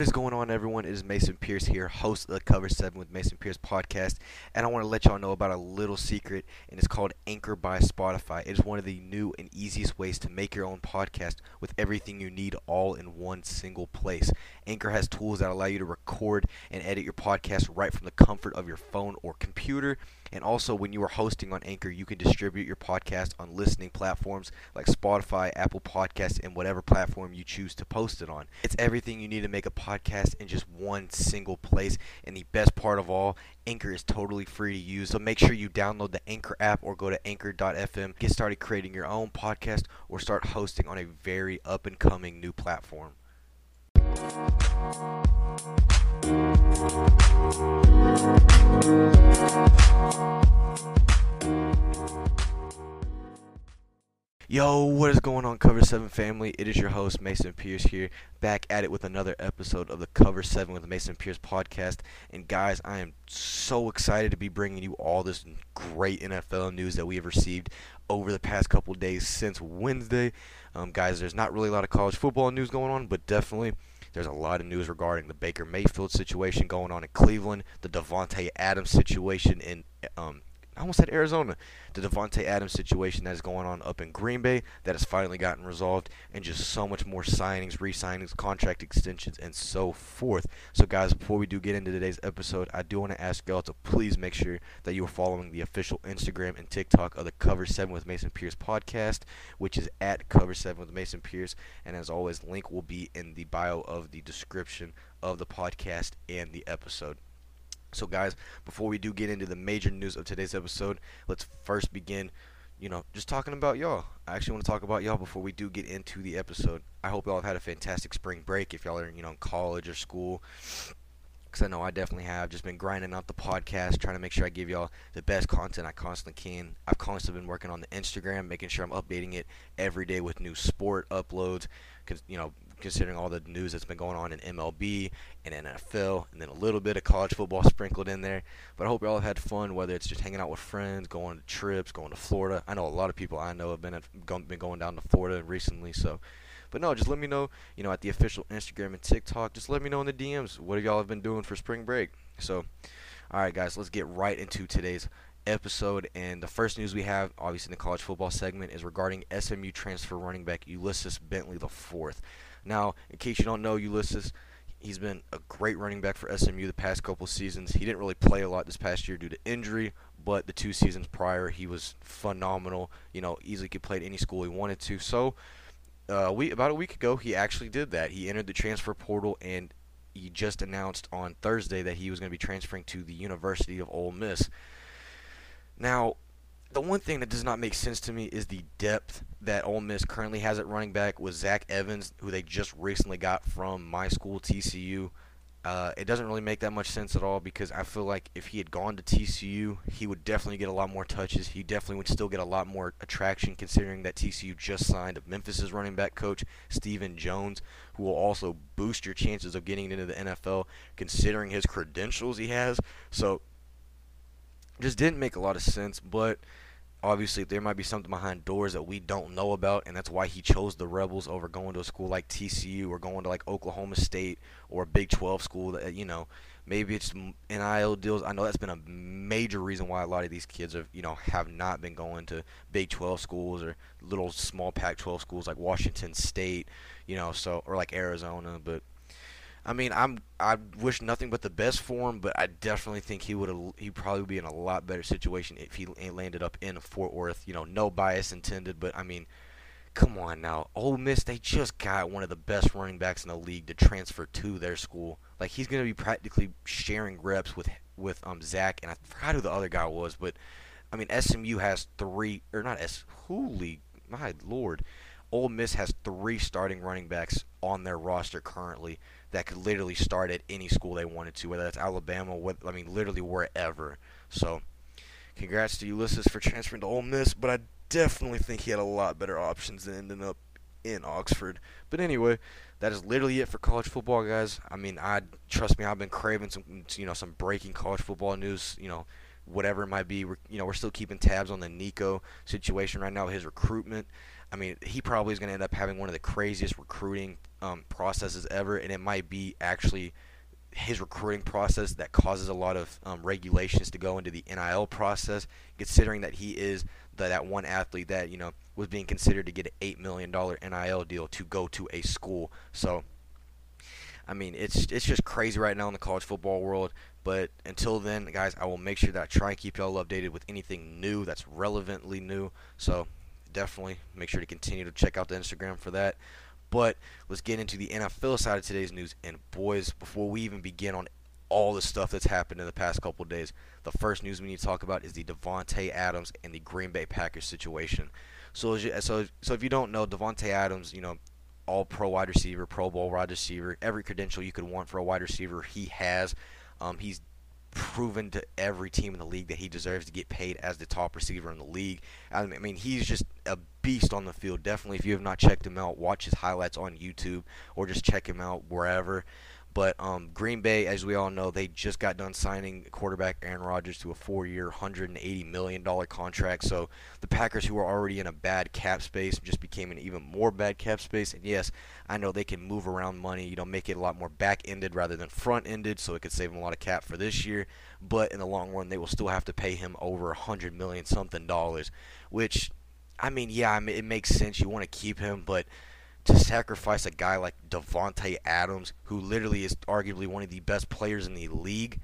What is going on, everyone? It is Mason Pierce here, host of the Cover 7 with Mason Pierce podcast. And I want to let y'all know about a little secret, and it's called Anchor by Spotify. It is one of the new and easiest ways to make your own podcast with everything you need all in one single place. Anchor has tools that allow you to record and edit your podcast right from the comfort of your phone or computer. And also, when you are hosting on Anchor, you can distribute your podcast on listening platforms like Spotify, Apple Podcasts, and whatever platform you choose to post it on. It's everything you need to make a podcast in just one single place. And the best part of all, Anchor is totally free to use. So make sure you download the Anchor app or go to anchor.fm. Get started creating your own podcast or start hosting on a very up and coming new platform. Yo, what is going on, Cover 7 family? It is your host, Mason Pierce, here, back at it with another episode of the Cover 7 with Mason Pierce podcast. And, guys, I am so excited to be bringing you all this great NFL news that we have received over the past couple days since Wednesday. Um, guys, there's not really a lot of college football news going on, but definitely there's a lot of news regarding the Baker Mayfield situation going on in Cleveland, the Davante Adams situation in um, I almost said Arizona. The Davante Adams situation that is going on up in Green Bay that has finally gotten resolved, and just so much more signings, re-signings, contract extensions, and so forth. So, guys, before we do get into today's episode, I do want to ask y'all to please make sure that you are following the official Instagram and TikTok of the Cover Seven with Mason Pierce podcast, which is at Cover Seven with Mason Pierce. And as always, link will be in the bio of the description of the podcast and the episode. So, guys, before we do get into the major news of today's episode, let's first begin, you know, just talking about y'all. I actually want to talk about y'all before we do get into the episode. I hope y'all have had a fantastic spring break if y'all are, you know, in college or school. Because I know I definitely have. Just been grinding out the podcast, trying to make sure I give y'all the best content I constantly can. I've constantly been working on the Instagram, making sure I'm updating it every day with new sport uploads. Because, you know, considering all the news that's been going on in MLB and NFL, and then a little bit of college football sprinkled in there. But I hope you all have had fun, whether it's just hanging out with friends, going to trips, going to Florida. I know a lot of people I know have been been going down to Florida recently, so. But no, just let me know, you know, at the official Instagram and TikTok. Just let me know in the DMs what y'all have been doing for spring break. So, all right, guys, let's get right into today's episode. And the first news we have, obviously in the college football segment, is regarding SMU transfer running back Ulysses Bentley the fourth. Now, in case you don't know Ulysses, he's been a great running back for SMU the past couple seasons. He didn't really play a lot this past year due to injury, but the two seasons prior, he was phenomenal. You know, easily could play at any school he wanted to. So, uh, we about a week ago, he actually did that. He entered the transfer portal and he just announced on Thursday that he was going to be transferring to the University of Ole Miss. Now, the one thing that does not make sense to me is the depth that Ole Miss currently has at running back with Zach Evans, who they just recently got from my school, TCU. Uh, it doesn't really make that much sense at all because I feel like if he had gone to TCU, he would definitely get a lot more touches. He definitely would still get a lot more attraction considering that TCU just signed Memphis's running back coach, Stephen Jones, who will also boost your chances of getting into the NFL considering his credentials he has. So, just didn't make a lot of sense, but obviously there might be something behind doors that we don't know about and that's why he chose the rebels over going to a school like tcu or going to like oklahoma state or a big 12 school that you know maybe it's nil deals. I know that's been a major reason why a lot of these kids have you know have not been going to big 12 schools or little small pac 12 schools like washington state you know so or like arizona but I mean, I'm I wish nothing but the best for him, but I definitely think he would he probably be in a lot better situation if he landed up in Fort Worth. You know, no bias intended, but I mean, come on now, Ole Miss they just got one of the best running backs in the league to transfer to their school. Like he's going to be practically sharing reps with with um Zach, and I forgot who the other guy was, but I mean SMU has three or not S. Holy my lord. Ole Miss has three starting running backs on their roster currently that could literally start at any school they wanted to, whether that's Alabama, what I mean, literally wherever. So, congrats to Ulysses for transferring to Ole Miss, but I definitely think he had a lot better options than ending up in Oxford. But anyway, that is literally it for college football, guys. I mean, I trust me, I've been craving some, you know, some breaking college football news. You know, whatever it might be. We're, you know, we're still keeping tabs on the Nico situation right now, his recruitment. I mean, he probably is going to end up having one of the craziest recruiting um, processes ever, and it might be actually his recruiting process that causes a lot of um, regulations to go into the NIL process, considering that he is the, that one athlete that you know was being considered to get an eight million dollar NIL deal to go to a school. So, I mean, it's it's just crazy right now in the college football world. But until then, guys, I will make sure that I try and keep y'all updated with anything new that's relevantly new. So, definitely make sure to continue to check out the Instagram for that. But let's get into the NFL side of today's news. And boys, before we even begin on all the stuff that's happened in the past couple days, the first news we need to talk about is the Davante Adams and the Green Bay Packers situation. So, so, so if you don't know, Davante Adams, you know, all pro wide receiver, Pro Bowl wide receiver, every credential you could want for a wide receiver, he has. Um, he's proven to every team in the league that he deserves to get paid as the top receiver in the league. I mean, he's just a beast on the field. Definitely, if you have not checked him out, watch his highlights on YouTube or just check him out wherever. But um, Green Bay, as we all know, they just got done signing quarterback Aaron Rodgers to a four-year, $180 million contract. So the Packers, who are already in a bad cap space, just became an even more bad cap space. And yes, I know they can move around money, you know, make it a lot more back-ended rather than front-ended, so it could save them a lot of cap for this year. But in the long run, they will still have to pay him over a hundred million something dollars, which, I mean, yeah, it makes sense. You want to keep him, but to sacrifice a guy like Davante Adams, who literally is arguably one of the best players in the league,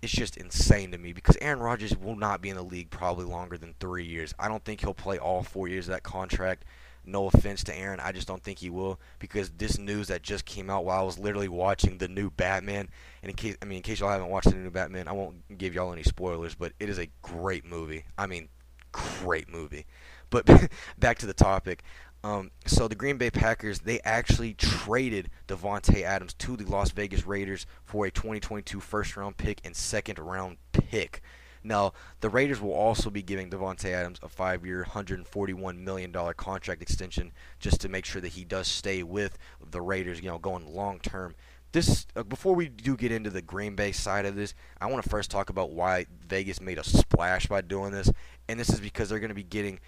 it's just insane to me because Aaron Rodgers will not be in the league probably longer than three years. I don't think he'll play all four years of that contract. No offense to Aaron, I just don't think he will because this news that just came out while I was literally watching the new Batman. And in case, I mean, in case y'all haven't watched the new Batman, I won't give y'all any spoilers, but it is a great movie. I mean, great movie. But back to the topic. Um, so the Green Bay Packers they actually traded Davante Adams to the Las Vegas Raiders for a 2022 first round pick and second round pick. Now the Raiders will also be giving Davante Adams a five-year, 141 million dollar contract extension just to make sure that he does stay with the Raiders, you know, going long term. This uh, before we do get into the Green Bay side of this, I want to first talk about why Vegas made a splash by doing this, and this is because they're going to be getting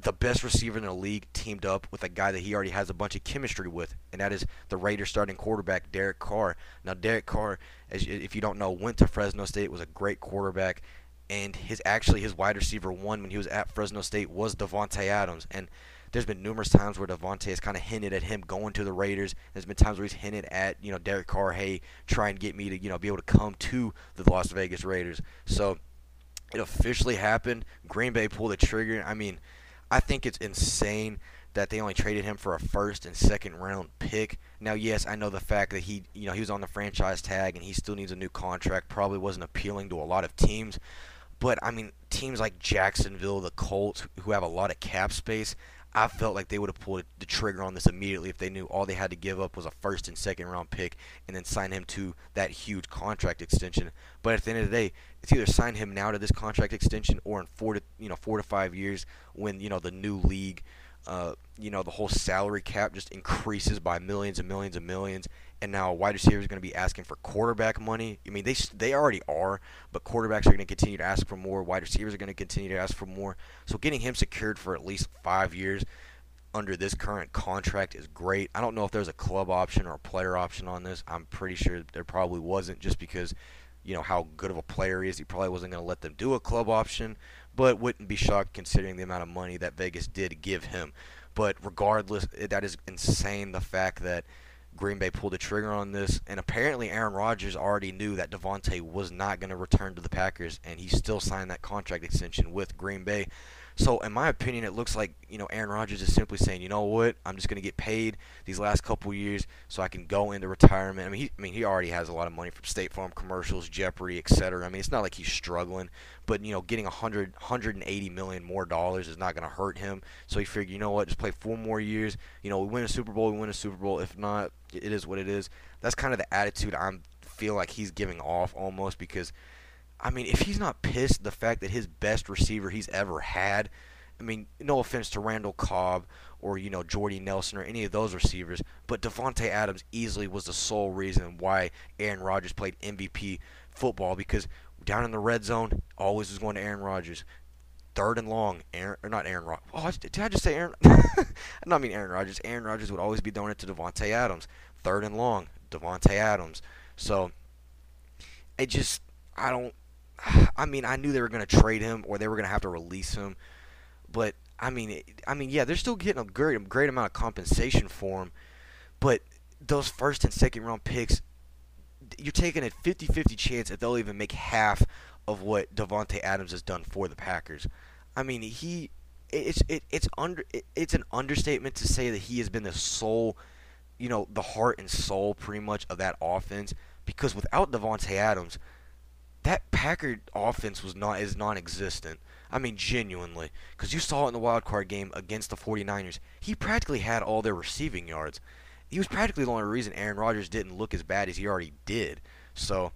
the best receiver in the league teamed up with a guy that he already has a bunch of chemistry with, and that is the Raiders starting quarterback Derek Carr. Now, Derek Carr, as if you don't know, went to Fresno State, was a great quarterback, and his actually his wide receiver one when he was at Fresno State was Davante Adams, and there's been numerous times where Davante has kind of hinted at him going to the Raiders. There's been times where he's hinted at you know Derek Carr, hey, try and get me to you know be able to come to the Las Vegas Raiders. So it officially happened. Green Bay pulled the trigger. I mean I think it's insane that they only traded him for a first and second round pick. Now, yes, I know the fact that he, you know, he was on the franchise tag and he still needs a new contract probably wasn't appealing to a lot of teams. But I mean, teams like Jacksonville, the Colts, who have a lot of cap space, I felt like they would have pulled the trigger on this immediately if they knew all they had to give up was a first and second round pick and then sign him to that huge contract extension. But at the end of the day, it's either sign him now to this contract extension or in four to you know four to five years when you know the new league, uh, you know the whole salary cap just increases by millions and millions and millions, and now a wide receiver is going to be asking for quarterback money. I mean, they they already are, but quarterbacks are going to continue to ask for more. Wide receivers are going to continue to ask for more. So getting him secured for at least five years under this current contract is great. I don't know if there's a club option or a player option on this. I'm pretty sure there probably wasn't, just because you know how good of a player he is. He probably wasn't going to let them do a club option, but wouldn't be shocked considering the amount of money that Vegas did give him. But regardless, that is insane. The fact that Green Bay pulled the trigger on this, and apparently Aaron Rodgers already knew that Davante was not going to return to the Packers, and he still signed that contract extension with Green Bay. So, in my opinion, it looks like you know Aaron Rodgers is simply saying, you know what, I'm just going to get paid these last couple years so I can go into retirement. I mean, he, I mean, he already has a lot of money from State Farm commercials, Jeopardy, etc. I mean, it's not like he's struggling, but you know, getting 100, 180 million more dollars is not going to hurt him. So he figured, you know what, just play four more years. You know, we win a Super Bowl, we win a Super Bowl. If not, it is what it is. That's kind of the attitude I'm feel like he's giving off almost because I mean, if he's not pissed the fact that his best receiver he's ever had, I mean, no offense to Randall Cobb or you know Jordy Nelson or any of those receivers, but Davante Adams easily was the sole reason why Aaron Rodgers played MVP football because down in the red zone, always was going to Aaron Rodgers. third and long, Aaron or not Aaron Rodgers. Oh, did I just say Aaron? I don't mean Aaron Rodgers. Aaron Rodgers would always be throwing it to Davante Adams. Third and long, Davante Adams. So it just I don't. I mean, I knew they were going to trade him or they were going to have to release him, but I mean, I mean, yeah, they're still getting a great, a great amount of compensation for him, but those first and second round picks, you're taking a 50-50 chance that they'll even make half of what Davante Adams has done for the Packers. I mean, he it's it, it's under it, it's an understatement to say that he has been the sole, you know, the heart and soul pretty much of that offense because without Davante Adams, that Packer offense was not is non-existent. I mean, genuinely, because you saw it in the wild card game against the 49ers. He practically had all their receiving yards. He was practically the only reason Aaron Rodgers didn't look as bad as he already did. So,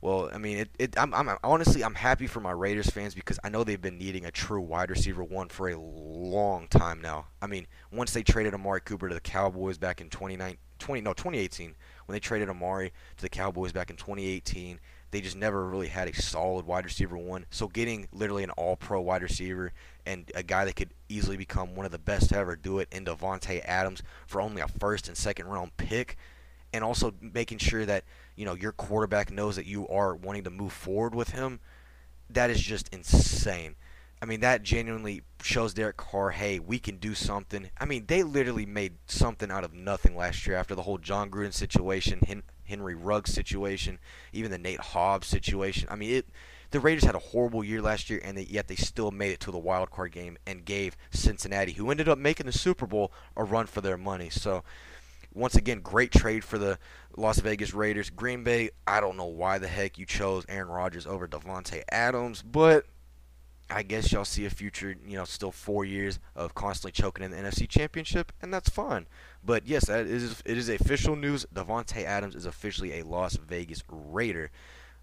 well, I mean, it, it I'm, I'm honestly I'm happy for my Raiders fans because I know they've been needing a true wide receiver one for a long time now. I mean, once they traded Amari Cooper to the Cowboys back in 2019, 20 no 2018 when they traded Amari to the Cowboys back in 2018 they just never really had a solid wide receiver one. So getting literally an all pro wide receiver and a guy that could easily become one of the best to ever do it in Davante Adams for only a first and second round pick and also making sure that, you know, your quarterback knows that you are wanting to move forward with him, that is just insane. I mean, that genuinely shows Derek Carr, hey, we can do something. I mean, they literally made something out of nothing last year after the whole Jon Gruden situation, Henry Ruggs situation, even the Nate Hobbs situation. I mean, it. The Raiders had a horrible year last year, and they, yet they still made it to the wild card game and gave Cincinnati, who ended up making the Super Bowl, a run for their money. So, once again, great trade for the Las Vegas Raiders. Green Bay, I don't know why the heck you chose Aaron Rodgers over Davante Adams, but I guess y'all see a future, you know, still four years of constantly choking in the NFC Championship, and that's fine. But yes, that is it is official news. Davante Adams is officially a Las Vegas Raider.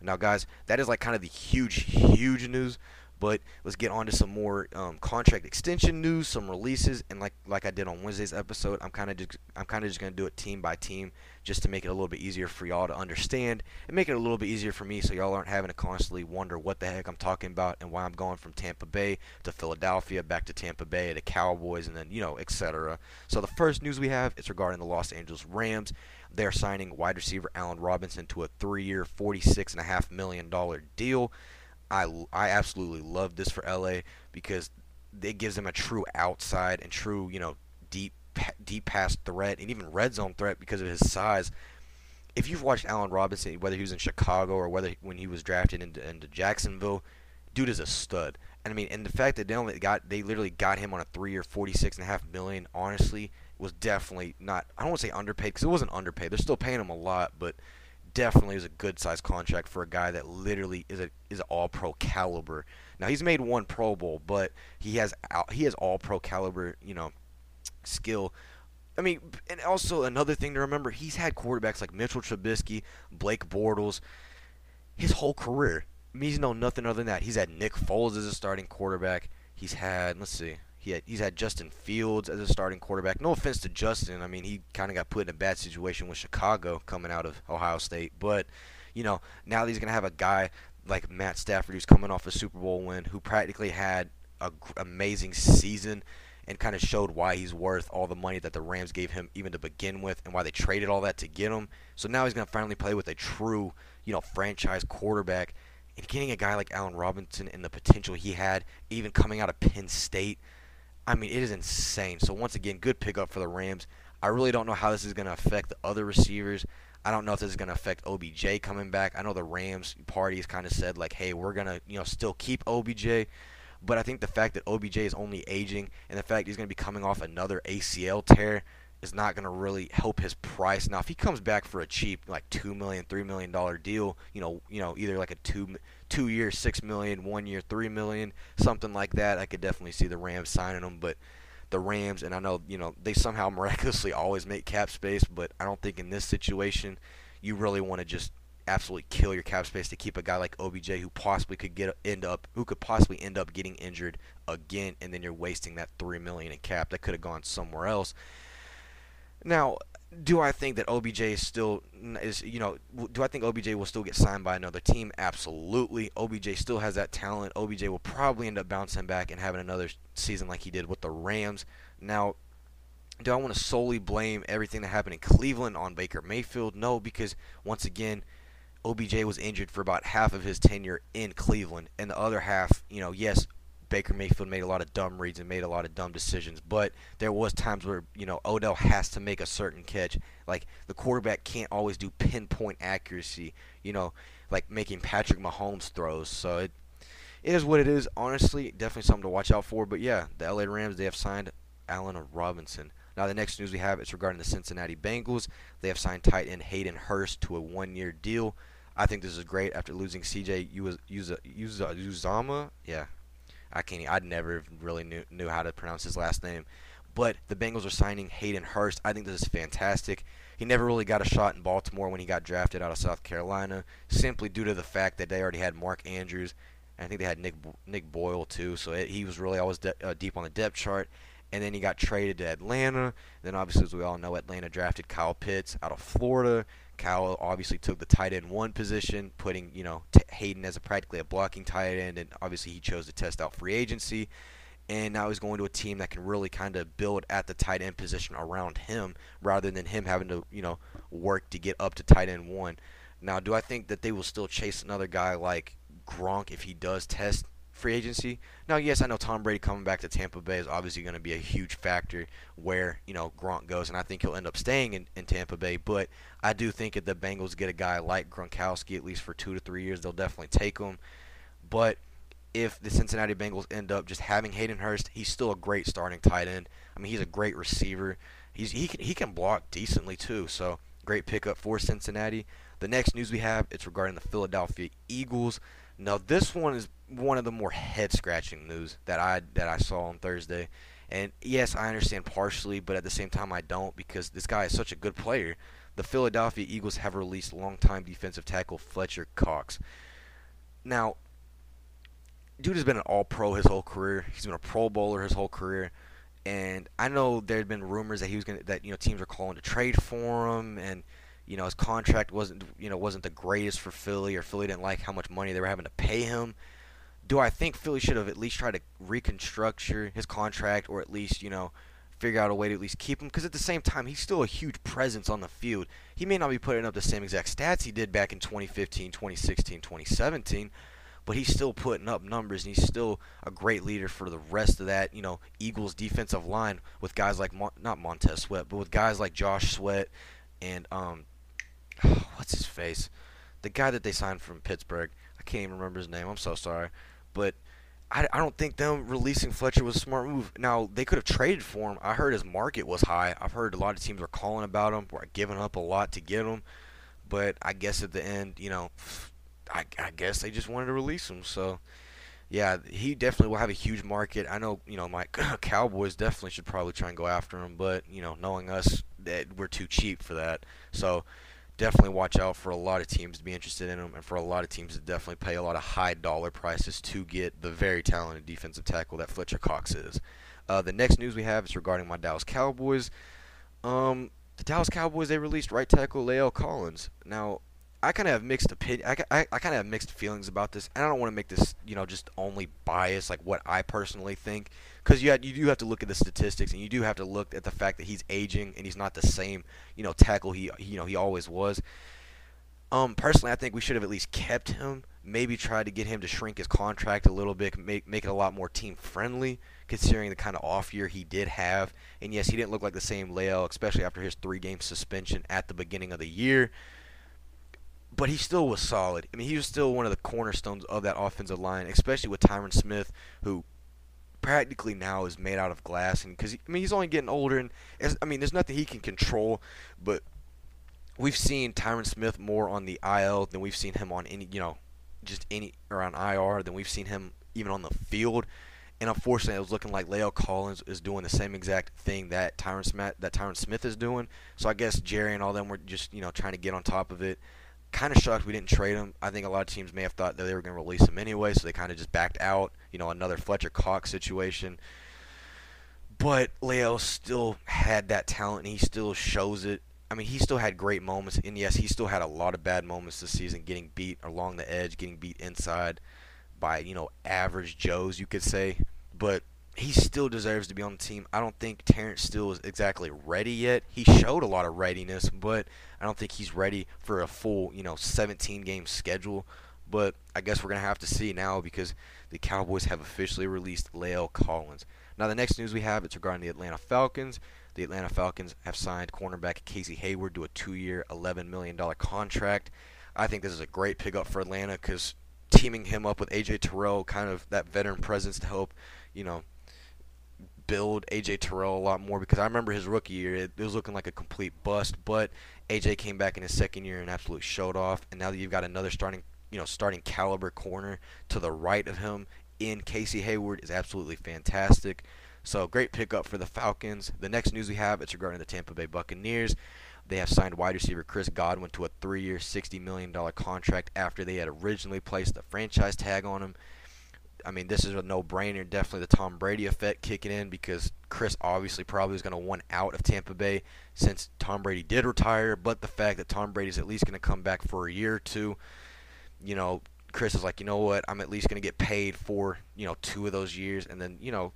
Now, guys, that is like kind of the huge, huge news. But let's get on to some more um, contract extension news, some releases, and like like I did on Wednesday's episode, I'm kind of just I'm kind of just gonna do it team by team, just to make it a little bit easier for y'all to understand and make it a little bit easier for me, so y'all aren't having to constantly wonder what the heck I'm talking about and why I'm going from Tampa Bay to Philadelphia, back to Tampa Bay to Cowboys, and then you know etc. So the first news we have is regarding the Los Angeles Rams. They're signing wide receiver Allen Robinson to a three-year, $46.5 million deal. I, I absolutely love this for LA because it gives them a true outside and true, you know, deep deep pass threat and even red zone threat because of his size. If you've watched Allen Robinson, whether he was in Chicago or whether when he was drafted into, into Jacksonville, dude is a stud. And I mean, and the fact that they only got they literally got him on a three-year, forty-six and a half million, honestly, was definitely not. I don't want to say underpaid because it wasn't underpaid. They're still paying him a lot, but definitely is a good sized contract for a guy that literally is a is all pro caliber. Now he's made one Pro Bowl, but he has he has all pro caliber, you know, skill. I mean, and also another thing to remember, he's had quarterbacks like Mitchell Trubisky, Blake Bortles, his whole career. I mean, he's known nothing other than that. He's had Nick Foles as a starting quarterback. He's had, let's see, he had, he's had Justin Fields as a starting quarterback. No offense to Justin. I mean, he kind of got put in a bad situation with Chicago coming out of Ohio State. But, you know, now he's going to have a guy like Matt Stafford who's coming off a Super Bowl win, who practically had an amazing season and kind of showed why he's worth all the money that the Rams gave him even to begin with and why they traded all that to get him. So now he's going to finally play with a true, you know, franchise quarterback. And getting a guy like Allen Robinson and the potential he had, even coming out of Penn State – I mean, it is insane. So once again, good pickup for the Rams. I really don't know how this is going to affect the other receivers. I don't know if this is going to affect OBJ coming back. I know the Rams party has kind of said like, "Hey, we're going to, you know, still keep OBJ." But I think the fact that OBJ is only aging and the fact he's going to be coming off another ACL tear is not going to really help his price. Now, if he comes back for a cheap, like two million, three million dollar deal, you know, you know, either like a two two year, six million, one year, three million, something like that, I could definitely see the Rams signing him. But the Rams, and I know you know they somehow miraculously always make cap space, but I don't think in this situation you really want to just absolutely kill your cap space to keep a guy like OBJ who possibly could get end up who could possibly end up getting injured again, and then you're wasting that three million in cap that could have gone somewhere else. Now, do I think that OBJ is still is you know do I think OBJ will still get signed by another team? Absolutely. OBJ still has that talent. OBJ will probably end up bouncing back and having another season like he did with the Rams. Now, do I want to solely blame everything that happened in Cleveland on Baker Mayfield? No, because once again, OBJ was injured for about half of his tenure in Cleveland, and the other half, you know, yes, Baker Mayfield made a lot of dumb reads and made a lot of dumb decisions, but there was times where you know Odell has to make a certain catch. Like the quarterback can't always do pinpoint accuracy, you know, like making Patrick Mahomes throws. So it it is what it is. Honestly, definitely something to watch out for. But yeah, the LA Rams they have signed Allen Robinson. Now the next news we have is regarding the Cincinnati Bengals. They have signed tight end Hayden Hurst to a one-year deal. I think this is great after losing CJ Uzomah. Yeah, I can't. I never really knew knew how to pronounce his last name. But the Bengals are signing Hayden Hurst. I think this is fantastic. He never really got a shot in Baltimore when he got drafted out of South Carolina, simply due to the fact that they already had Mark Andrews. And I think they had Nick Nick Boyle too, so it, he was really always de- uh, deep on the depth chart. And then he got traded to Atlanta. Then obviously, as we all know, Atlanta drafted Kyle Pitts out of Florida. Kyle obviously took the tight end one position, putting you know t- Hayden as a practically a blocking tight end, and obviously he chose to test out free agency. And now he's going to a team that can really kind of build at the tight end position around him, rather than him having to you know work to get up to tight end one. Now, do I think that they will still chase another guy like Gronk if he does test free agency. Now, yes, I know Tom Brady coming back to Tampa Bay is obviously going to be a huge factor where, you know, Gronk goes, and I think he'll end up staying in, in Tampa Bay. But I do think if the Bengals get a guy like Gronkowski, at least for two to three years, they'll definitely take him. But if the Cincinnati Bengals end up just having Hayden Hurst, he's still a great starting tight end. I mean, he's a great receiver. He's he can he can block decently too. So great pickup for Cincinnati. The next news we have it's regarding the Philadelphia Eagles. Now this one is one of the more head scratching news that I that I saw on Thursday. And yes, I understand partially, but at the same time I don't because this guy is such a good player. The Philadelphia Eagles have released longtime defensive tackle Fletcher Cox. Now, dude has been an all-pro his whole career. He's been a Pro Bowler his whole career, and I know there had been rumors that he was gonna that you know teams were calling to trade for him, and you know his contract wasn't you know wasn't the greatest for Philly or Philly didn't like how much money they were having to pay him. Do I think Philly should have at least tried to reconstruct his contract or at least you know figure out a way to at least keep him because at the same time he's still a huge presence on the field. He may not be putting up the same exact stats he did back in 2015, 2016, 2017, but he's still putting up numbers and he's still a great leader for the rest of that, you know, Eagles defensive line with guys like Mon- not Montez Sweat, but with guys like Josh Sweat and um what's his face? The guy that they signed from Pittsburgh. I can't even remember his name. I'm so sorry. But I, I don't think them releasing Fletcher was a smart move. Now, they could have traded for him. I heard his market was high. I've heard a lot of teams were calling about him, were giving up a lot to get him. But I guess at the end, you know, I, I guess they just wanted to release him. So, yeah, he definitely will have a huge market. I know, you know, my Cowboys definitely should probably try and go after him. But, you know, knowing us, that we're too cheap for that. So, definitely watch out for a lot of teams to be interested in him, and for a lot of teams to definitely pay a lot of high dollar prices to get the very talented defensive tackle that Fletcher Cox is. Uh, the next news we have is regarding my Dallas Cowboys. Um, the Dallas Cowboys they released right tackle La'el Collins. Now I kind of have mixed opinion. I, I, I kind of have mixed feelings about this, and I don't want to make this, you know, just only bias like what I personally think, because you had, you do have to look at the statistics, and you do have to look at the fact that he's aging and he's not the same, you know, tackle he, you know, he always was. Um, personally, I think we should have at least kept him. Maybe tried to get him to shrink his contract a little bit, make make it a lot more team friendly, considering the kind of off year he did have. And yes, he didn't look like the same La'el, especially after his three game suspension at the beginning of the year but he still was solid. I mean, he was still one of the cornerstones of that offensive line, especially with Tyron Smith, who practically now is made out of glass. And because I mean, he's only getting older, and I mean, there's nothing he can control. But we've seen Tyron Smith more on the IL than we've seen him on any, you know, just any or on IR than we've seen him even on the field. And unfortunately, it was looking like La'el Collins is doing the same exact thing that Tyron Smith that Tyron Smith is doing. So I guess Jerry and all them were just you know trying to get on top of it kind of shocked we didn't trade him. I think a lot of teams may have thought that they were going to release him anyway, so they kind of just backed out. You know, another Fletcher Cox situation. But La'el still had that talent, and he still shows it. I mean, he still had great moments, and yes, he still had a lot of bad moments this season, getting beat along the edge, getting beat inside by you know average Joes, you could say. But he still deserves to be on the team. I don't think Terence Steele is exactly ready yet. He showed a lot of readiness, but I don't think he's ready for a full you know 17 game schedule. But I guess we're gonna have to see now because the Cowboys have officially released La'el Collins. Now the next news we have it's regarding the Atlanta Falcons. The Atlanta Falcons have signed cornerback Casey Hayward to a two-year, $11 million contract. I think this is a great pickup for Atlanta because teaming him up with AJ Terrell, kind of that veteran presence to help, you know, build AJ Terrell a lot more because I remember his rookie year it, it, was looking like a complete bust, but AJ came back in his second year and absolutely showed off. And now that you've got another starting, you know, starting caliber corner to the right of him in Casey Hayward is absolutely fantastic. So great pickup for the Falcons. The next news we have it's regarding the Tampa Bay Buccaneers. They have signed wide receiver Chris Godwin to a three-year, $60 million contract after they had originally placed the franchise tag on him. I mean, this is a no-brainer. Definitely the Tom Brady effect kicking in because Chris obviously probably is going to want out of Tampa Bay since Tom Brady did retire. But the fact that Tom Brady is at least going to come back for a year or two, you know, Chris is like, you know what? I'm at least going to get paid for you know two of those years, and then you know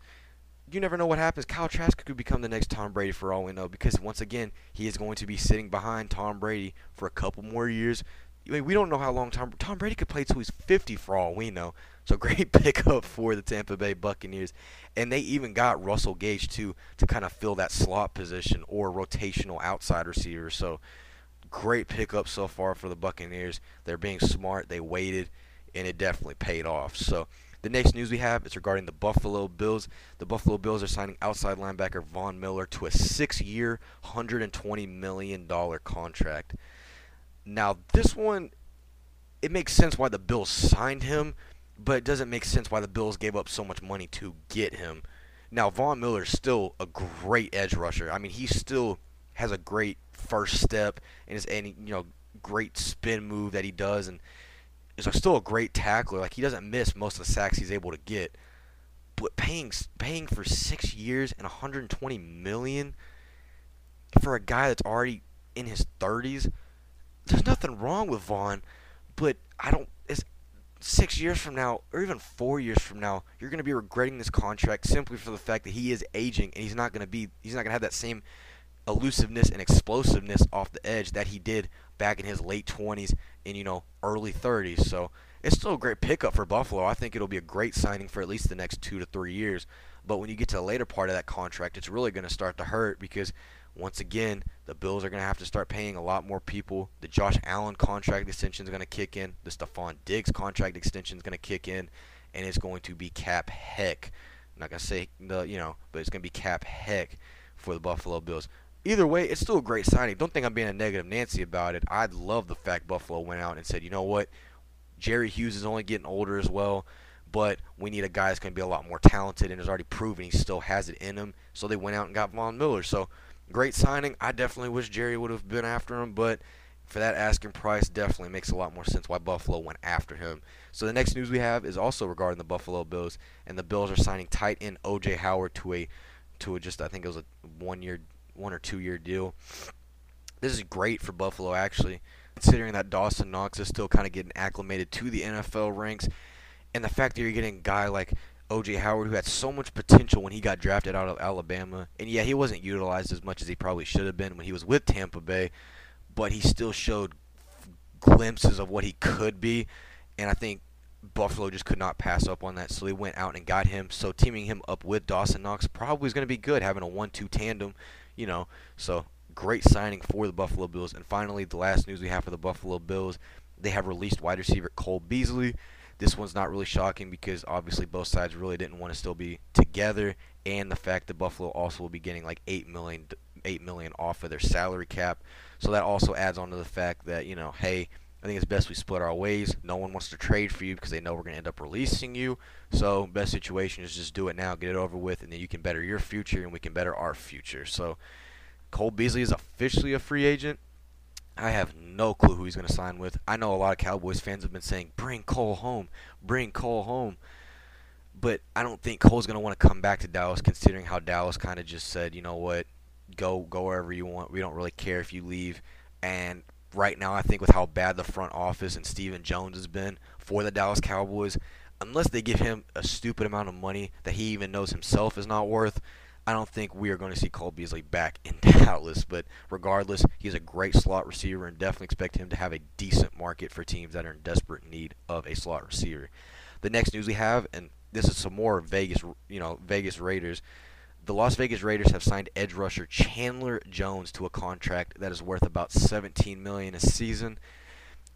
you never know what happens. Kyle Trask could become the next Tom Brady for all we know because once again, he is going to be sitting behind Tom Brady for a couple more years. We don't know how long Tom Tom Brady could play till he's 50 for all we know. So great pickup for the Tampa Bay Buccaneers, and they even got Russell Gage too to kind of fill that slot position or rotational outside receiver. So great pickup so far for the Buccaneers. They're being smart. They waited, and it definitely paid off. So the next news we have is regarding the Buffalo Bills. The Buffalo Bills are signing outside linebacker Von Miller to a six-year, $120 million contract. Now, this one, it makes sense why the Bills signed him, but it doesn't make sense why the Bills gave up so much money to get him. Now, Von Miller is still a great edge rusher. I mean, he still has a great first step and is any you know great spin move that he does and is still a great tackler. Like he doesn't miss most of the sacks he's able to get. But paying paying for six years and 120 million for a guy that's already in his 30s, there's nothing wrong with Von, But I don't. It's six years from now, or even four years from now, you're going to be regretting this contract simply for the fact that he is aging and he's not going to be. He's not going to have that same elusiveness and explosiveness off the edge that he did back in his late 20s and you know early 30s. So it's still a great pickup for Buffalo. I think it'll be a great signing for at least the next two to three years. But when you get to the later part of that contract, it's really going to start to hurt because once again, the Bills are going to have to start paying a lot more people. The Josh Allen contract extension is going to kick in. The Stefon Diggs contract extension is going to kick in, and it's going to be cap heck. I'm not going to say the you know, but it's going to be cap heck for the Buffalo Bills either way, it's still a great signing. Don't think I'm being a negative Nancy about it. I love the fact Buffalo went out and said, you know what, Jerry Hughes is only getting older as well, but we need a guy that's going to be a lot more talented and has already proven he still has it in him. So they went out and got Von Miller. So great signing. I definitely wish Jerry would have been after him, but for that asking price, definitely makes a lot more sense why Buffalo went after him. So the next news we have is also regarding the Buffalo Bills, and the Bills are signing tight end O.J. Howard to a to a just I think it was a one year one or two year deal. This is great for Buffalo, actually, considering that Dawson Knox is still kind of getting acclimated to the NFL ranks, and the fact that you're getting a guy like OJ Howard who had so much potential when he got drafted out of Alabama, and yeah, he wasn't utilized as much as he probably should have been when he was with Tampa Bay, but he still showed glimpses of what he could be, and I think Buffalo just could not pass up on that, so they went out and got him. So teaming him up with Dawson Knox probably is going to be good, having a one-two tandem you know, so great signing for the Buffalo Bills. And finally, the last news we have for the Buffalo Bills, they have released wide receiver Cole Beasley. This one's not really shocking because obviously both sides really didn't want to still be together, and the fact that Buffalo also will be getting like eight million, eight million off of their salary cap. So that also adds on to the fact that you know, hey, I think it's best we split our ways. No one wants to trade for you because they know we're going to end up releasing you. So, best situation is just do it now, get it over with, and then you can better your future and we can better our future. So, Cole Beasley is officially a free agent. I have no clue who he's going to sign with. I know a lot of Cowboys fans have been saying, bring Cole home, bring Cole home. But I don't think Cole's going to want to come back to Dallas considering how Dallas kind of just said, you know what, go go wherever you want. We don't really care if you leave. And right now, I think with how bad the front office and Stephen Jones has been for the Dallas Cowboys, unless they give him a stupid amount of money that he even knows himself is not worth, I don't think we are going to see Cole Beasley back in Dallas. But regardless, he's a great slot receiver and definitely expect him to have a decent market for teams that are in desperate need of a slot receiver. The next news we have, and this is some more Vegas, you know, Vegas Raiders. The Las Vegas Raiders have signed edge rusher Chandler Jones to a contract that is worth about 17 million a season.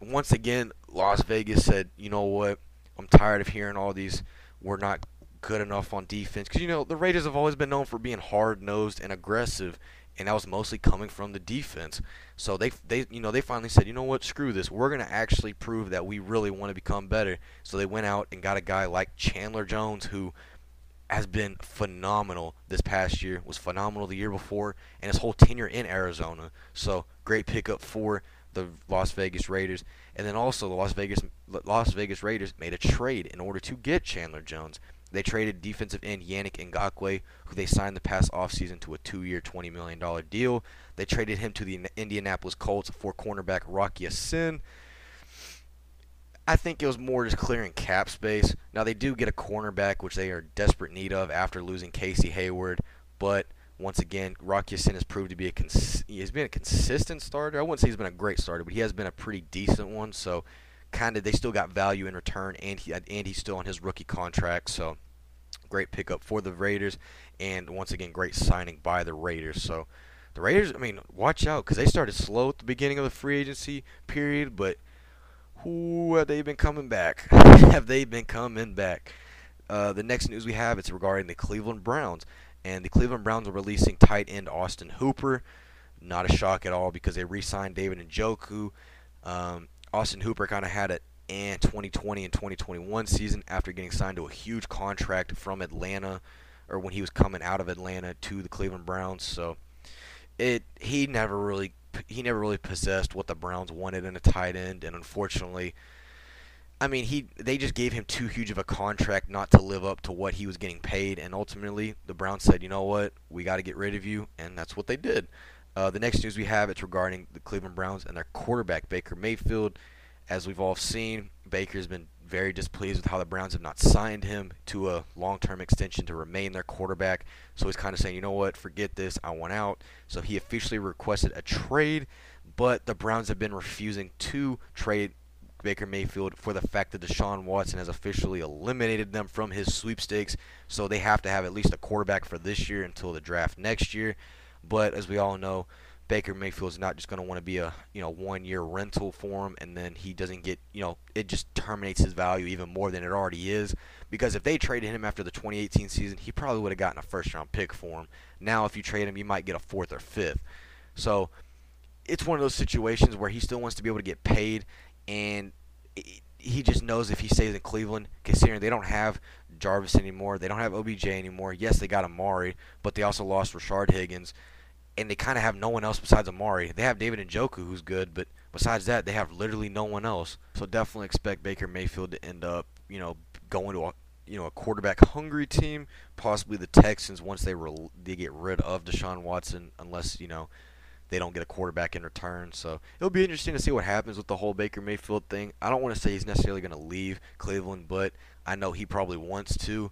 Once again, Las Vegas said, "You know what? I'm tired of hearing all these we're not good enough on defense because you know the Raiders have always been known for being hard-nosed and aggressive, and that was mostly coming from the defense. So they they you know they finally said, you know what, screw this. We're gonna actually prove that we really want to become better. So they went out and got a guy like Chandler Jones who has been phenomenal this past year, was phenomenal the year before, and his whole tenure in Arizona. So great pickup for the Las Vegas Raiders, and then also the Las Vegas Las Vegas Raiders made a trade in order to get Chandler Jones. They traded defensive end Yannick Ngakoue, who they signed the past offseason to a two-year, $20 million deal. They traded him to the Indianapolis Colts for cornerback Rock Ya-Sin. I think it was more just clearing cap space. Now they do get a cornerback, which they are in desperate need of after losing Casey Hayward. But once again, Rock Ya-Sin has proved to be a cons- he's been a consistent starter. I wouldn't say he's been a great starter, but he has been a pretty decent one. So kind of they still got value in return, and he and he's still on his rookie contract. So great pickup for the Raiders, and once again, great signing by the Raiders. So the Raiders, I mean, watch out because they started slow at the beginning of the free agency period, but who have they been coming back? have they been coming back? Uh, the next news we have it's regarding the Cleveland Browns, and the Cleveland Browns are releasing tight end Austin Hooper. Not a shock at all because they re-signed David Njoku. Um, Austin Hooper kind of had it in 2020 and 2021 season after getting signed to a huge contract from Atlanta, or when he was coming out of Atlanta to the Cleveland Browns. So it he never really he never really possessed what the Browns wanted in a tight end, and unfortunately, I mean he they just gave him too huge of a contract not to live up to what he was getting paid, and ultimately the Browns said, you know what, we got to get rid of you, and that's what they did. Uh, the next news we have it's regarding the Cleveland Browns and their quarterback Baker Mayfield. As we've all seen, Baker's been very displeased with how the Browns have not signed him to a long-term extension to remain their quarterback. So he's kind of saying, you know what, forget this, I want out. So he officially requested a trade, but the Browns have been refusing to trade Baker Mayfield for the fact that Deshaun Watson has officially eliminated them from his sweepstakes. So they have to have at least a quarterback for this year until the draft next year. But as we all know, Baker Mayfield is not just going to want to be a you know one year rental for him, and then he doesn't get you know it just terminates his value even more than it already is. Because if they traded him after the 2018 season, he probably would have gotten a first round pick for him. Now, if you trade him, you might get a fourth or fifth. So it's one of those situations where he still wants to be able to get paid, and he just knows if he stays in Cleveland, considering they don't have Jarvis anymore, they don't have OBJ anymore. Yes, they got Amari, but they also lost Rashard Higgins and they kind of have no one else besides Amari. They have David Njoku, who's good, but besides that, they have literally no one else. So definitely expect Baker Mayfield to end up, you know, going to a you know a quarterback hungry team, possibly the Texans once they re- they get rid of Deshaun Watson, unless you know they don't get a quarterback in return. So it'll be interesting to see what happens with the whole Baker Mayfield thing. I don't want to say he's necessarily going to leave Cleveland, but I know he probably wants to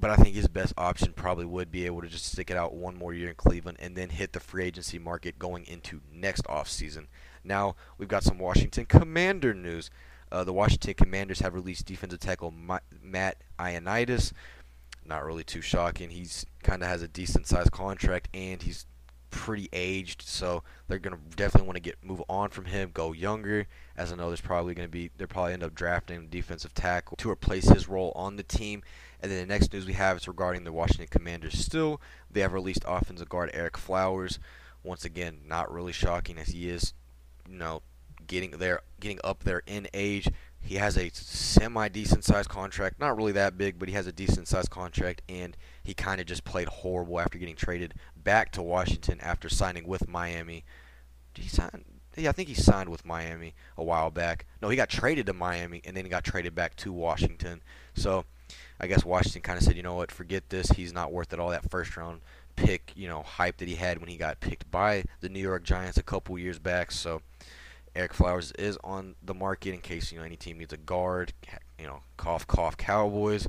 but I think his best option probably would be able to just stick it out one more year in Cleveland and then hit the free agency market going into next offseason. Now, we've got some Washington Commander news. Uh, the Washington Commanders have released defensive tackle Matt Ioannidis. Not really too shocking. He's kind of has a decent sized contract and he's pretty aged, so they're gonna definitely want to get move on from him, go younger. As I know, there's probably gonna be they'll probably end up drafting a defensive tackle to replace his role on the team. And then the next news we have is regarding the Washington Commanders. Still, they have released offensive guard Ereck Flowers. Once again, not really shocking as he is, you know, getting there, getting up there in age. He has a semi decent sized contract, not really that big, but he has a decent sized contract, and he kind of just played horrible after getting traded back to Washington after signing with Miami. Did he sign? Yeah, I think he signed with Miami a while back. No, he got traded to Miami and then he got traded back to Washington. So I guess Washington kind of said, you know what, forget this. He's not worth it all that first round pick, you know, hype that he had when he got picked by the New York Giants a couple years back. So Ereck Flowers is on the market in case you know any team needs a guard. You know, cough cough Cowboys.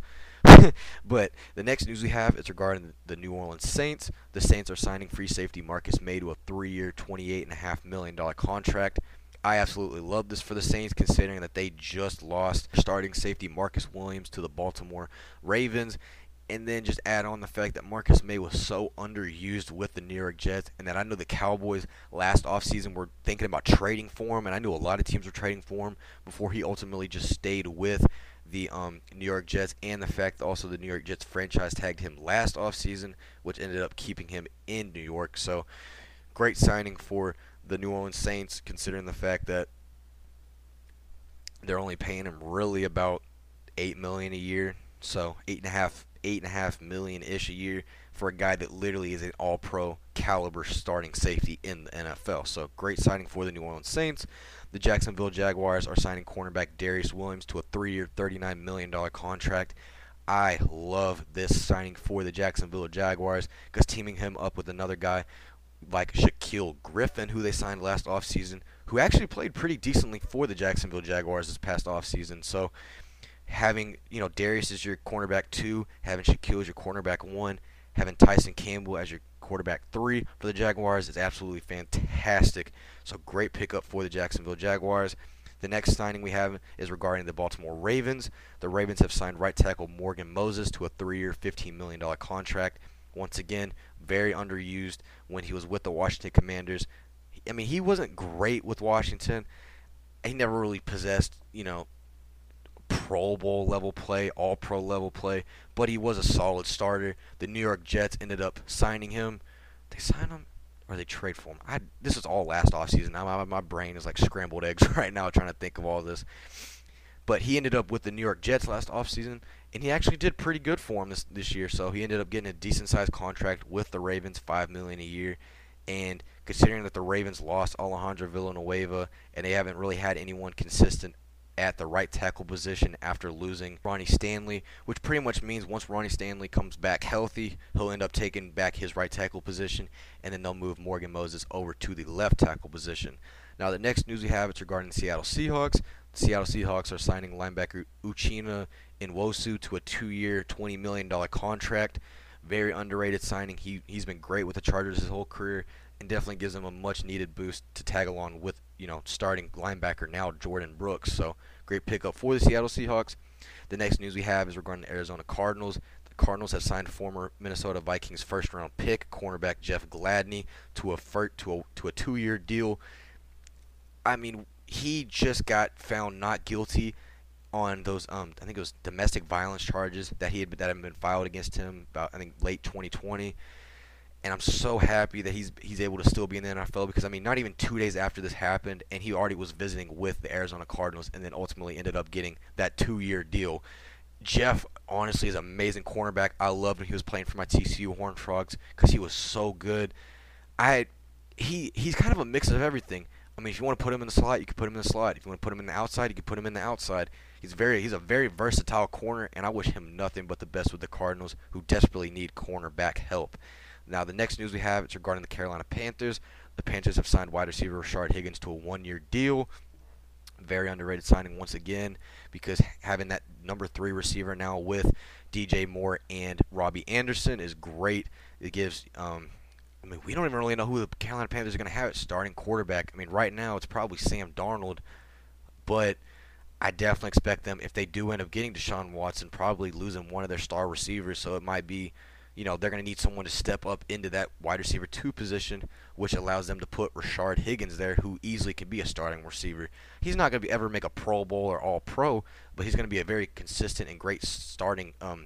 but the next news we have is regarding the New Orleans Saints. The Saints are signing free safety Marcus Maye to a three-year, $28.5 million contract. I absolutely love this for the Saints, considering that they just lost starting safety Marcus Williams to the Baltimore Ravens. And then just add on the fact that Marcus Maye was so underused with the New York Jets, and that I know the Cowboys last offseason were thinking about trading for him, and I knew a lot of teams were trading for him before he ultimately just stayed with the um, New York Jets, and the fact that also the New York Jets franchise tagged him last offseason, which ended up keeping him in New York. So, great signing for the New Orleans Saints, considering the fact that they're only paying him really about eight million a year, so eight and a half, eight and a half million ish a year for a guy that literally is an All-Pro caliber starting safety in the NFL. So great signing for the New Orleans Saints. The Jacksonville Jaguars are signing cornerback Darious Williams to a three-year, $39 million contract. I love this signing for the Jacksonville Jaguars because teaming him up with another guy like Shaquill Griffin, who they signed last offseason, who actually played pretty decently for the Jacksonville Jaguars this past offseason. So having, you know, Darious as your cornerback two, having Shaquill as your cornerback one, having Tyson Campbell as your quarterback three for the Jaguars is absolutely fantastic. So great pickup for the Jacksonville Jaguars. The next signing we have is regarding the Baltimore Ravens. The Ravens have signed right tackle Morgan Moses to a three-year, $15 million contract. Once again, very underused when he was with the Washington Commanders. I mean, he wasn't great with Washington. He never really possessed, you know, Pro Bowl level play, All Pro level play, but he was a solid starter. The New York Jets ended up signing him. They signed him or they trade for him. I this is all last offseason. My, my brain is like scrambled eggs right now trying to think of all this. But he ended up with the New York Jets last offseason, and he actually did pretty good for him this this year. So he ended up getting a decent sized contract with the Ravens, five million a year. And considering that the Ravens lost Alejandro Villanueva and they haven't really had anyone consistent at the right tackle position after losing Ronnie Stanley, which pretty much means once Ronnie Stanley comes back healthy, he'll end up taking back his right tackle position, and then they'll move Morgan Moses over to the left tackle position. Now, the next news we have is regarding the Seattle Seahawks. The Seattle Seahawks are signing linebacker Uchenna Nwosu to a two-year, $20 million contract. Very underrated signing. He, he's been great with the Chargers his whole career and definitely gives them a much-needed boost to tag along with you know, starting linebacker now, Jordyn Brooks. So great pickup for the Seattle Seahawks. The next news we have is regarding the Arizona Cardinals. The Cardinals have signed former Minnesota Vikings first-round pick cornerback Jeff Gladney to a to a to a two-year deal. I mean, he just got found not guilty on those um I think it was domestic violence charges that he had that had been filed against him about I think late 2020 and I'm so happy that he's he's able to still be in the NFL because I mean not even two days after this happened and he already was visiting with the Arizona Cardinals and then ultimately ended up getting that two-year deal. Jeff honestly is an amazing cornerback. I loved when he was playing for my TCU Horned Frogs because he was so good. I he he's kind of a mix of everything. I mean, if you want to put him in the slot, you can put him in the slot. If you want to put him in the outside, you can put him in the outside. He's very he's a very versatile corner, and I wish him nothing but the best with the Cardinals, who desperately need cornerback help. Now, the next news we have is regarding the Carolina Panthers. The Panthers have signed wide receiver Rashard Higgins to a one-year deal. Very underrated signing once again because having that number three receiver now with DJ Moore and Robbie Anderson is great. It gives, um, I mean, we don't even really know who the Carolina Panthers are going to have at starting quarterback. I mean, right now it's probably Sam Darnold, but I definitely expect them, if they do end up getting Deshaun Watson, probably losing one of their star receivers. So it might be you know, they're going to need someone to step up into that wide receiver two position, which allows them to put Rashard Higgins there, who easily could be a starting receiver. He's not going to ever make a Pro Bowl or All Pro, but he's going to be a very consistent and great starting um,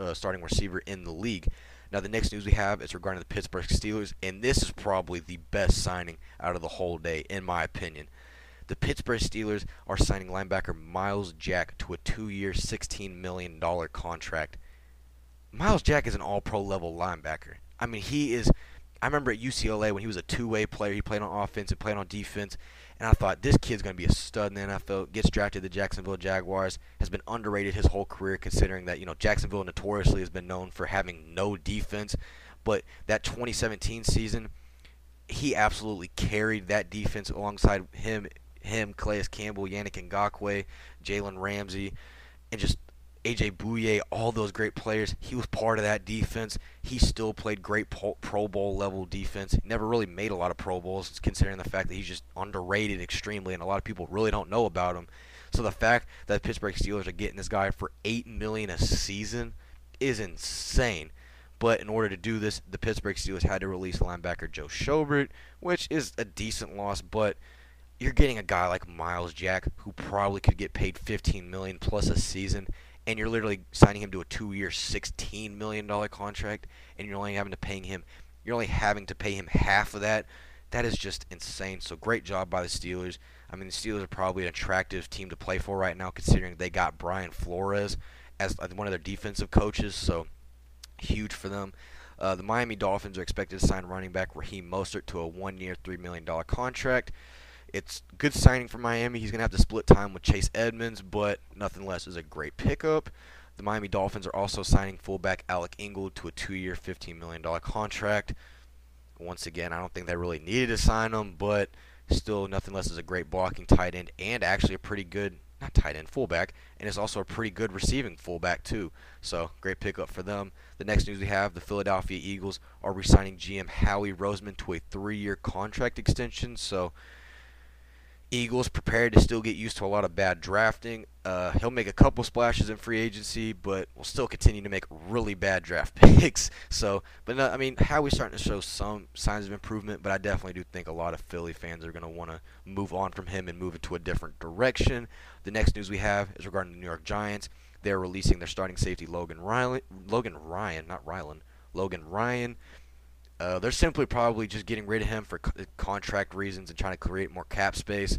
uh, starting receiver in the league. Now, the next news we have is regarding the Pittsburgh Steelers, and this is probably the best signing out of the whole day, in my opinion. The Pittsburgh Steelers are signing linebacker Myles Jack to a two-year, $16 million contract. Myles Jack is an all-pro level linebacker. I mean, he is. I remember at UCLA when he was a two-way player. He played on offense and played on defense, and I thought this kid's going to be a stud in the NFL. Gets drafted to the Jacksonville Jaguars. Has been underrated his whole career, considering that you know Jacksonville notoriously has been known for having no defense. but that 2017 season, he absolutely carried that defense alongside him, him, Calais Campbell, Yannick Ngakoue, Jalen Ramsey, and just AJ Bouye, all those great players. He was part of that defense. He still played great Pro Bowl level defense. Never really made a lot of Pro Bowls, considering the fact that he's just underrated extremely, and a lot of people really don't know about him. So the fact that Pittsburgh Steelers are getting this guy for eight million a season is insane. But in order to do this, the Pittsburgh Steelers had to release linebacker Joe Schobert, which is a decent loss, but you're getting a guy like Myles Jack who probably could get paid 15 million plus a season and you're literally signing him to a two-year, $16 million contract and you're only having to pay him you're only having to pay him half of that. That is just insane. So great job by the Steelers. I mean, the Steelers are probably an attractive team to play for right now considering they got Brian Flores as one of their defensive coaches, so huge for them. Uh, the Miami Dolphins are expected to sign running back Raheem Mostert to a one-year, $3 million contract. It's good signing for Miami. He's going to have to split time with Chase Edmonds, but nothing less is a great pickup. The Miami Dolphins are also signing fullback Alec Ingold to a two-year, $15 million contract. Once again, I don't think they really needed to sign him, but still nothing less is a great blocking tight end and actually a pretty good not tight end, fullback, and is also a pretty good receiving fullback too. So great pickup for them. The next news we have: the Philadelphia Eagles are re-signing GM Howie Roseman to a three-year contract extension. So Eagles prepared to still get used to a lot of bad drafting. Uh, he'll make a couple splashes in free agency, but will still continue to make really bad draft picks. So, but no, I mean, Howie's starting to show some signs of improvement, but I definitely do think a lot of Philly fans are going to want to move on from him and move into a different direction. The next news we have is regarding the New York Giants. They're releasing their starting safety Logan Ryan, Logan Ryan, not Rylan, Logan Ryan. Uh, they're simply probably just getting rid of him for co- contract reasons and trying to create more cap space.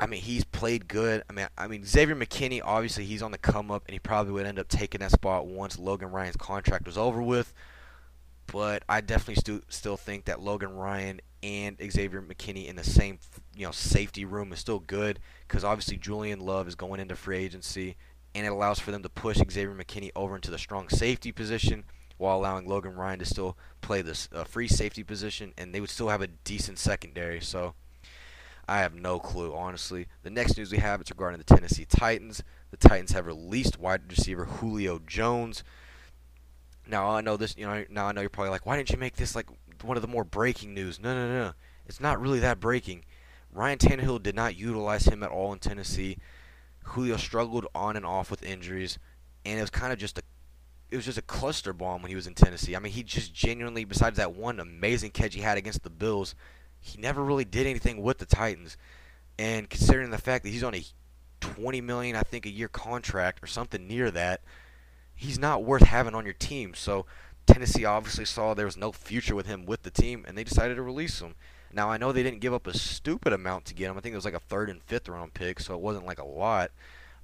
I mean, he's played good. I mean, I mean Xavier McKinney, obviously he's on the come up, and he probably would end up taking that spot once Logan Ryan's contract was over with. But I definitely still still think that Logan Ryan and Xavier McKinney in the same you know safety room is still good because obviously Julian Love is going into free agency, and it allows for them to push Xavier McKinney over into the strong safety position while allowing Logan Ryan to still play this uh, free safety position, and they would still have a decent secondary. So I have no clue, honestly. The next news we have is regarding the Tennessee Titans. The Titans have released wide receiver Julio Jones. Now I know this. You know, now I know you're probably like, why didn't you make this like one of the more breaking news? No, no, no. It's not really that breaking. Ryan Tannehill did not utilize him at all in Tennessee. Julio struggled on and off with injuries, and it was kind of just a it was just a cluster bomb when he was in Tennessee. I mean, he just genuinely, besides that one amazing catch he had against the Bills, he never really did anything with the Titans. And considering the fact that he's on a 20 million, I think, a year contract or something near that, he's not worth having on your team. So Tennessee obviously saw there was no future with him with the team, and they decided to release him. Now I know they didn't give up a stupid amount to get him. I think it was like a third and fifth round pick, so it wasn't like a lot.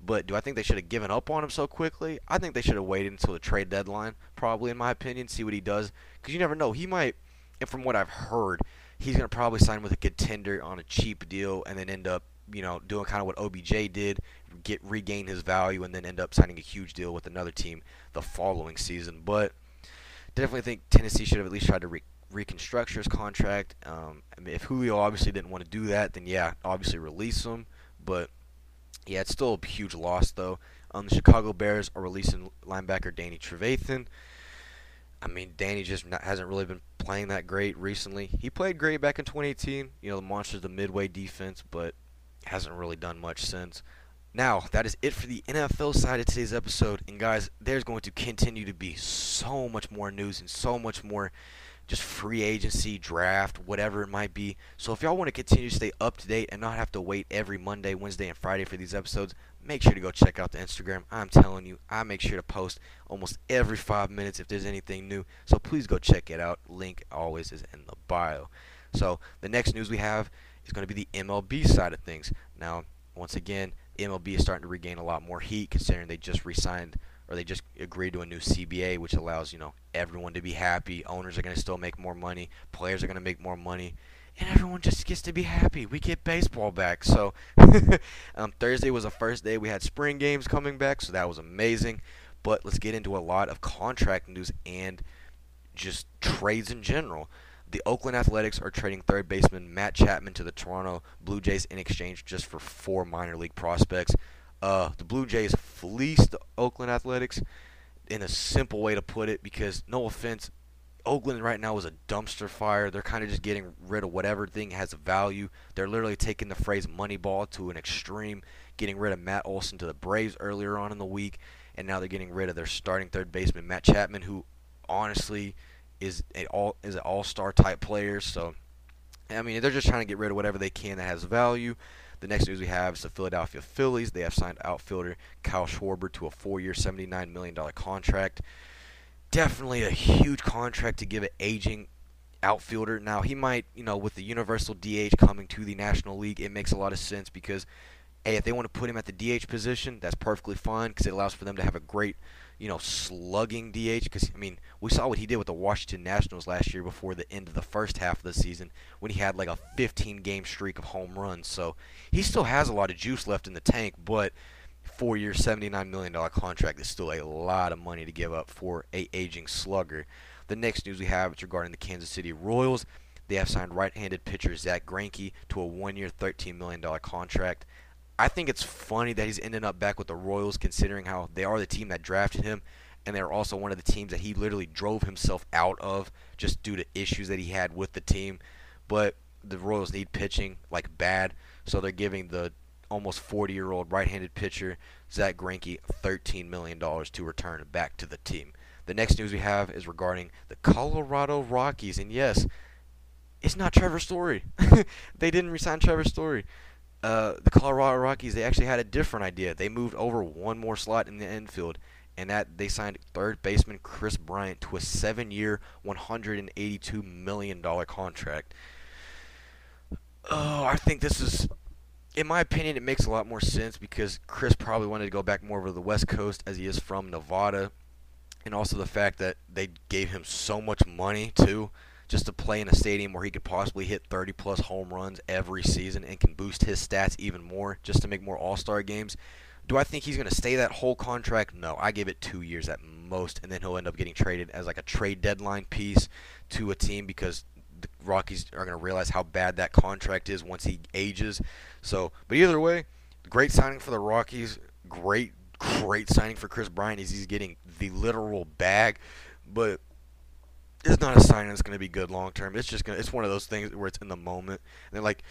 But do I think they should have given up on him so quickly? I think they should have waited until the trade deadline, probably, in my opinion, see what he does. Because you never know. He might, and from what I've heard, he's going to probably sign with a contender on a cheap deal and then end up, you know, doing kind of what OBJ did, get regain his value, and then end up signing a huge deal with another team the following season. But definitely think Tennessee should have at least tried to re- reconstruct his contract. Um, I mean, if Julio obviously didn't want to do that, then yeah, obviously release him. But yeah, it's still a huge loss though. Um, the Chicago Bears are releasing linebacker Danny Trevathan. I mean, Danny just not, hasn't really been playing that great recently. He played great back in 2018. You know, the Monsters, of the midway defense, but hasn't really done much since. Now, that is it for the NFL side of today's episode. And guys, there's going to continue to be so much more news and so much more just free agency, draft, whatever it might be. So if y'all want to continue to stay up to date and not have to wait every Monday, Wednesday, and Friday for these episodes, make sure to go check out the Instagram. I'm telling you, I make sure to post almost every five minutes if there's anything new. So please go check it out. Link always is in the bio. So the next news we have is going to be the MLB side of things. Now, once again, MLB is starting to regain a lot more heat considering they just re-signed or they just agreed to a new CBA, which allows you know everyone to be happy. Owners are going to still make more money. Players are going to make more money. And everyone just gets to be happy. We get baseball back. So um, Thursday was the first day we had spring games coming back, so that was amazing. But let's get into a lot of contract news and just trades in general. The Oakland Athletics are trading third baseman Matt Chapman to the Toronto Blue Jays in exchange just for four minor league prospects. Uh, the Blue Jays fleeced the Oakland Athletics in a simple way to put it because, no offense, Oakland right now is a dumpster fire. They're kind of just getting rid of whatever thing has value. They're literally taking the phrase Moneyball to an extreme, getting rid of Matt Olson to the Braves earlier on in the week, and now they're getting rid of their starting third baseman Matt Chapman, who honestly is a all is an all-star type player. So, I mean, they're just trying to get rid of whatever they can that has value. The next news we have is the Philadelphia Phillies. They have signed outfielder Kyle Schwarber to a four-year, $79 million contract definitely a huge contract to give an aging outfielder. Now he might, you know, with the universal DH coming to the National League, it makes a lot of sense because, hey, if they want to put him at the DH position, that's perfectly fine because it allows for them to have a great, you know, slugging DH. Because I mean, we saw what he did with the Washington Nationals last year before the end of the first half of the season when he had like a 15 game streak of home runs. So he still has a lot of juice left in the tank, but four year, $79 million contract is still a lot of money to give up for a aging slugger. The next news we have is regarding the Kansas City Royals. They have signed right-handed pitcher Zack Greinke to a one-year, $13 million contract. I think it's funny that he's ending up back with the Royals, considering how they are the team that drafted him, and they're also one of the teams that he literally drove himself out of just due to issues that he had with the team. But the Royals need pitching like bad, so they're giving the almost 40 year old right handed pitcher Zack Greinke $13 million to return back to the team. The next news we have is regarding the Colorado Rockies. And yes, it's not Trevor Story. they didn't resign Trevor Story. Uh, the Colorado Rockies, they actually had a different idea. They moved over one more slot in the infield, and that they signed third baseman Kris Bryant to a seven-year, $182 million contract. Oh, I think this is in my opinion, it makes a lot more sense because Kris probably wanted to go back more over the West Coast as he is from Nevada, and also the fact that they gave him so much money too, just to play in a stadium where he could possibly hit 30 plus home runs every season and can boost his stats even more just to make more All Star games. Do I think he's going to stay that whole contract? No, I give it two years at most, and then he'll end up getting traded as like a trade deadline piece to a team because the Rockies are going to realize how bad that contract is once he ages. So, but either way, great signing for the Rockies. Great, great signing for Kris Bryant. As he's getting the literal bag, but it's not a sign that's going to be good long term. It's just going. to It's one of those things where it's in the moment, and they're like,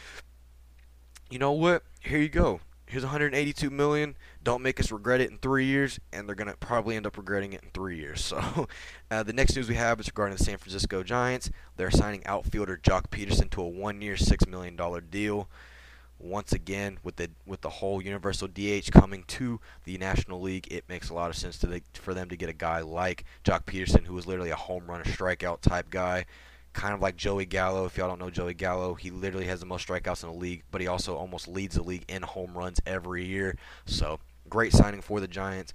you know what? Here you go here's 182 million. Don't make us regret it in three years, and they're gonna probably end up regretting it in three years. So, uh, the next news we have is regarding the San Francisco Giants. They're signing outfielder Joc Pederson to a one-year, six million dollar deal. Once again, with the with the whole universal DH coming to the National League, it makes a lot of sense the, for them to get a guy like Joc Pederson, who is literally a home run, a strikeout type guy kind of like Joey Gallo. If y'all don't know Joey Gallo, he literally has the most strikeouts in the league, but he also almost leads the league in home runs every year. So great signing for the Giants.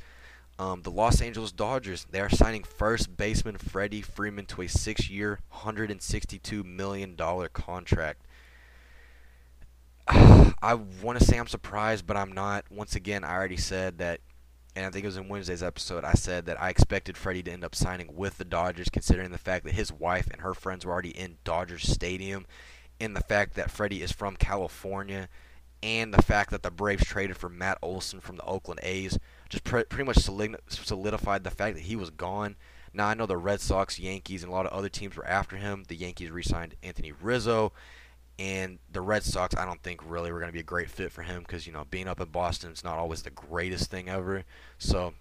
Um, the Los Angeles Dodgers, they are signing first baseman Freddie Freeman to a six-year, $162 million contract. I want to say I'm surprised, but I'm not. Once again, I already said that and I think it was in Wednesday's episode, I said that I expected Freddie to end up signing with the Dodgers, considering the fact that his wife and her friends were already in Dodgers Stadium, and the fact that Freddie is from California, and the fact that the Braves traded for Matt Olson from the Oakland A's, just pre- pretty much solidified the fact that he was gone. Now I know the Red Sox, Yankees, and a lot of other teams were after him. The Yankees re-signed Anthony Rizzo, and the Red Sox, I don't think really were going to be a great fit for him because you know being up in Boston is not always the greatest thing ever. So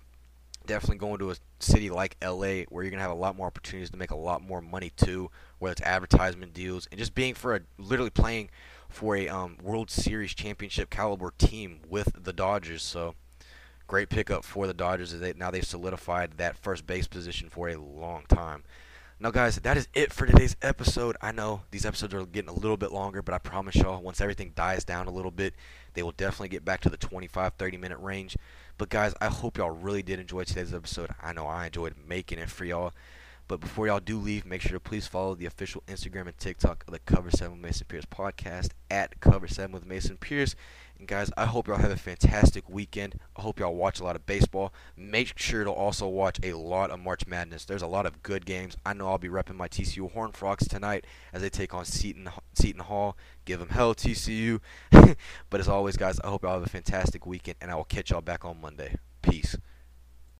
definitely going to a city like LA where you're going to have a lot more opportunities to make a lot more money too, whether it's advertisement deals and just being for a literally playing for a um, World Series championship caliber team with the Dodgers. So great pickup for the Dodgers. They, now they've solidified that first base position for a long time. Now, guys, that is it for today's episode. I know these episodes are getting a little bit longer, but I promise y'all, once everything dies down a little bit, they will definitely get back to the 25 30 minute range. But, guys, I hope y'all really did enjoy today's episode. I know I enjoyed making it for y'all. But before y'all do leave, make sure to please follow the official Instagram and TikTok of the Cover 7 with Mason Pierce podcast at Cover 7 with Mason Pierce. And guys, I hope y'all have a fantastic weekend. I hope y'all watch a lot of baseball. Make sure to also watch a lot of March Madness. There's a lot of good games. I know I'll be repping my TCU Horn Frogs tonight as they take on Seton Seton Hall. Give them hell, TCU. but as always, guys, I hope y'all have a fantastic weekend, and I will catch y'all back on Monday. Peace.